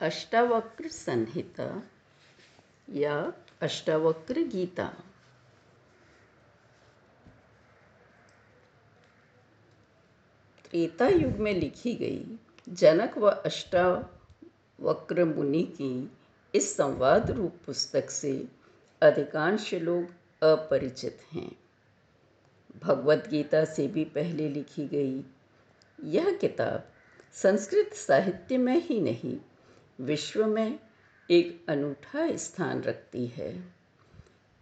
अष्टावक्र संहिता या अष्टावक्र गीता। त्रेता युग में लिखी गई जनक व अष्टावक्र मुनि की इस संवाद रूप पुस्तक से अधिकांश लोग अपरिचित हैं। भगवत गीता से भी पहले लिखी गई यह किताब संस्कृत साहित्य में ही नहीं विश्व में एक अनूठा स्थान रखती है।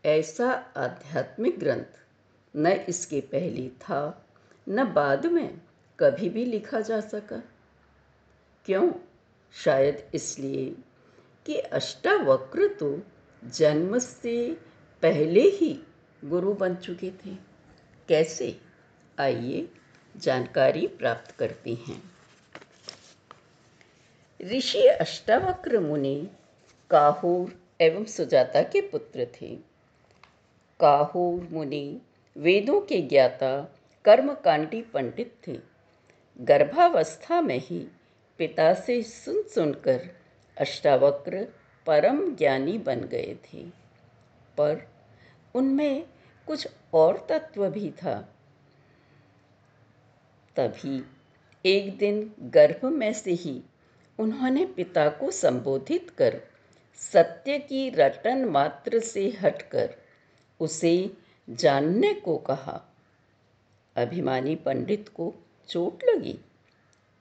ऐसा आध्यात्मिक ग्रंथ न इसके पहले था, न बाद में कभी भी लिखा जा सका। क्यों? शायद इसलिए कि अष्टावक्र तो जन्म से पहले ही गुरु बन चुके थे। कैसे? आइए जानकारी प्राप्त करते हैं। ऋषि अष्टावक्र मुनि काहूर एवं सुजाता के पुत्र थे। काहूर मुनि वेदों के ज्ञाता, कर्मकांडी पंडित थे। गर्भावस्था में ही पिता से सुन सुनकर अष्टावक्र परम ज्ञानी बन गए थे। पर उनमें कुछ और तत्व भी था। तभी एक दिन गर्भ में से ही उन्होंने पिता को संबोधित कर सत्य की रटन मात्र से हटकर उसे जानने को कहा। अभिमानी पंडित को चोट लगी।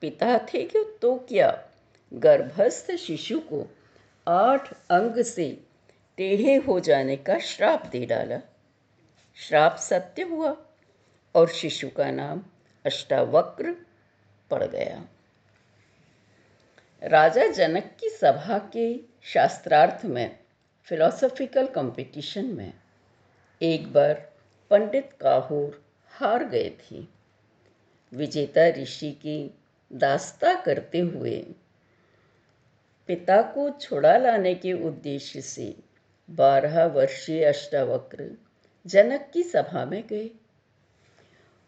पिता थे क्यों तो क्या? गर्भस्थ शिशु को आठ अंग से टेढ़े हो जाने का श्राप दे डाला। श्राप सत्य हुआ और शिशु का नाम अष्टावक्र पड़ गया। राजा जनक की सभा के शास्त्रार्थ में फिलोसॉफिकल कंपटीशन में, एक बार पंडित काहूर हार गए थे। विजेता ऋषि की दास्ता करते हुए पिता को छुड़ा लाने के उद्देश्य से बारह वर्षीय अष्टावक्र जनक की सभा में गए।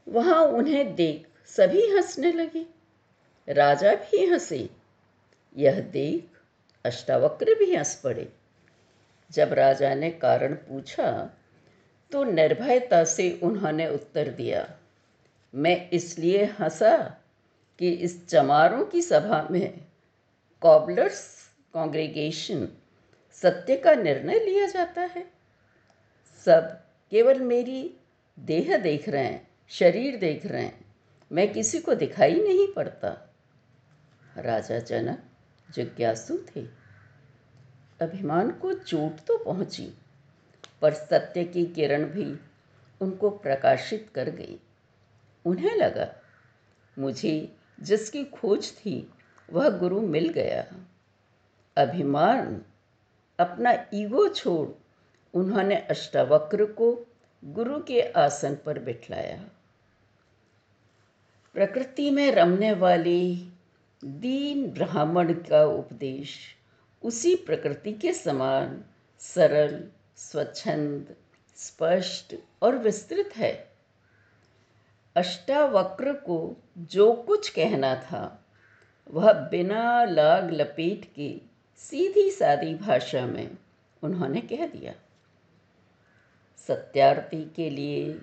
वहाँ उन्हें देख सभी हंसने लगे। राजा भी हंसे। यह देख अष्टावक्र भी हंस पड़े। जब राजा ने कारण पूछा तो निर्भयता से उन्होंने उत्तर दिया, मैं इसलिए हंसा कि इस चमारों की सभा में कॉबलर्स कांग्रेगेशन सत्य का निर्णय लिया जाता है। सब केवल मेरी देह देख रहे हैं, शरीर देख रहे हैं, मैं किसी को दिखाई नहीं पड़ता। राजा जनक जिज्ञासु थे। अभिमान को चोट तो पहुँची, पर सत्य की किरण भी उनको प्रकाशित कर गई। उन्हें लगा, मुझे जिसकी खोज थी, वह गुरु मिल गया। अभिमान, अपना ईगो छोड़ उन्होंने अष्टावक्र को गुरु के आसन पर बिठलाया। प्रकृति में रमने वाली दीन ब्राह्मण का उपदेश उसी प्रकृति के समान सरल, स्वच्छंद, स्पष्ट और विस्तृत है। अष्टावक्र को जो कुछ कहना था, वह बिना लाग लपेट के सीधी सादी भाषा में उन्होंने कह दिया। सत्यार्थी के लिए,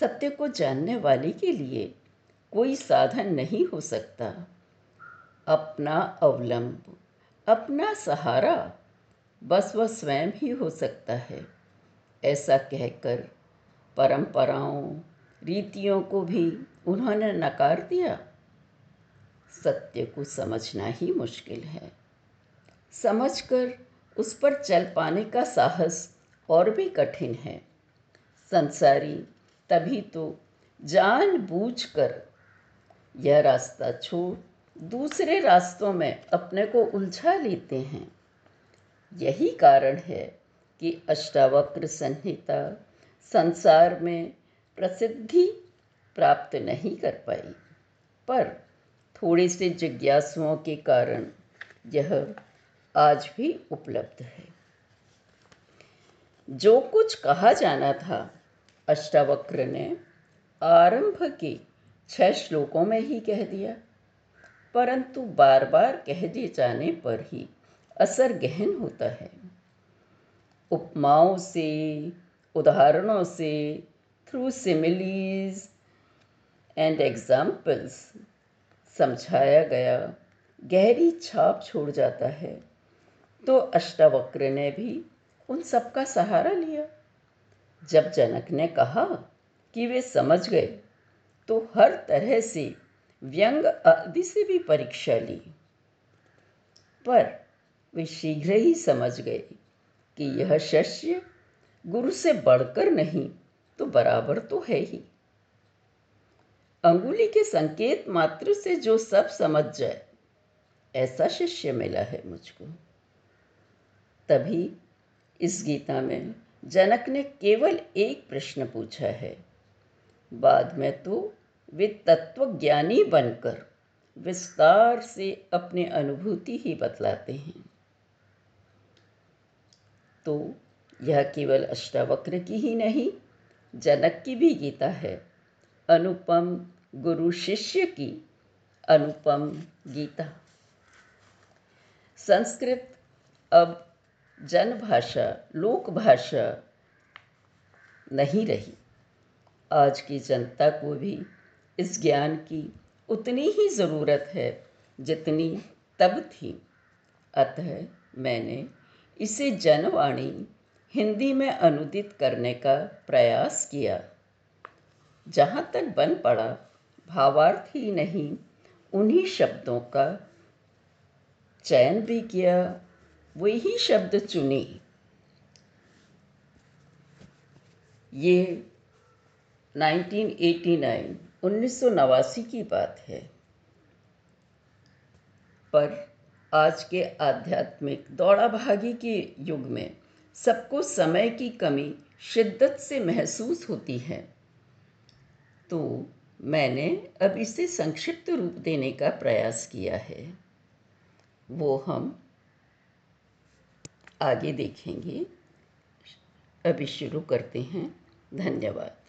सत्य को जानने वाले के लिए कोई साधन नहीं हो सकता। अपना अवलंब, अपना सहारा। बस वह स्वयं ही हो सकता है, ऐसा कहकर परंपराओं, रीतियों को भी उन्होंने नकार दिया। सत्य को समझना ही मुश्किल है। समझकर उस पर चल पाने का साहस और भी कठिन है। संसारी, तभी तो जानबूझकर यह रास्ता छोड़ दूसरे रास्तों में अपने को उलझा लेते हैं। यही कारण है कि अष्टावक्र संहिता संसार में प्रसिद्धि प्राप्त नहीं कर पाई। पर थोड़े से जिज्ञासुओं के कारण यह आज भी उपलब्ध है। जो कुछ कहा जाना था, अष्टावक्र ने आरंभ के छह श्लोकों में ही कह दिया। परंतु बार बार कह दिए जाने पर ही असर गहन होता है। उपमाओं से, उदाहरणों से थ्रू सिमिलीज एंड एग्जाम्पल्स समझाया गया। गहरी छाप छोड़ जाता है। तो अष्टावक्र ने भी उन सबका सहारा लिया। जब जनक ने कहा कि वे समझ गए तो हर तरह से व्यंग आदि से भी परीक्षा ली। पर वे शीघ्र ही समझ गए कि यह शिष्य गुरु से बढ़कर नहीं तो बराबर तो है ही। अंगुली के संकेत मात्र से जो सब समझ जाए, ऐसा शिष्य मिला है मुझको। तभी इस गीता में जनक ने केवल एक प्रश्न पूछा है। बाद में तो वे तत्वज्ञानी बनकर विस्तार से अपने अनुभूति ही बतलाते हैं। तो यह केवल अष्टावक्र की ही नहीं, जनक की भी गीता है। अनुपम गुरु शिष्य की अनुपम गीता। संस्कृत अब जनभाषा लोक भाषा नहीं रही। आज की जनता को भी इस ज्ञान की उतनी ही ज़रूरत है जितनी तब थी। अतः मैंने इसे जनवाणी हिंदी में अनुदित करने का प्रयास किया। जहाँ तक बन पड़ा, भावार्थ ही नहीं, उन्हीं शब्दों का चयन भी किया, वही शब्द चुने। ये 1989 1989 की बात है। पर आज के आध्यात्मिक दौड़ा भागी के युग में सबको समय की कमी शिद्दत से महसूस होती है। तो मैंने अब इसे संक्षिप्त रूप देने का प्रयास किया है। वो हम आगे देखेंगे। अभी शुरू करते हैं। धन्यवाद।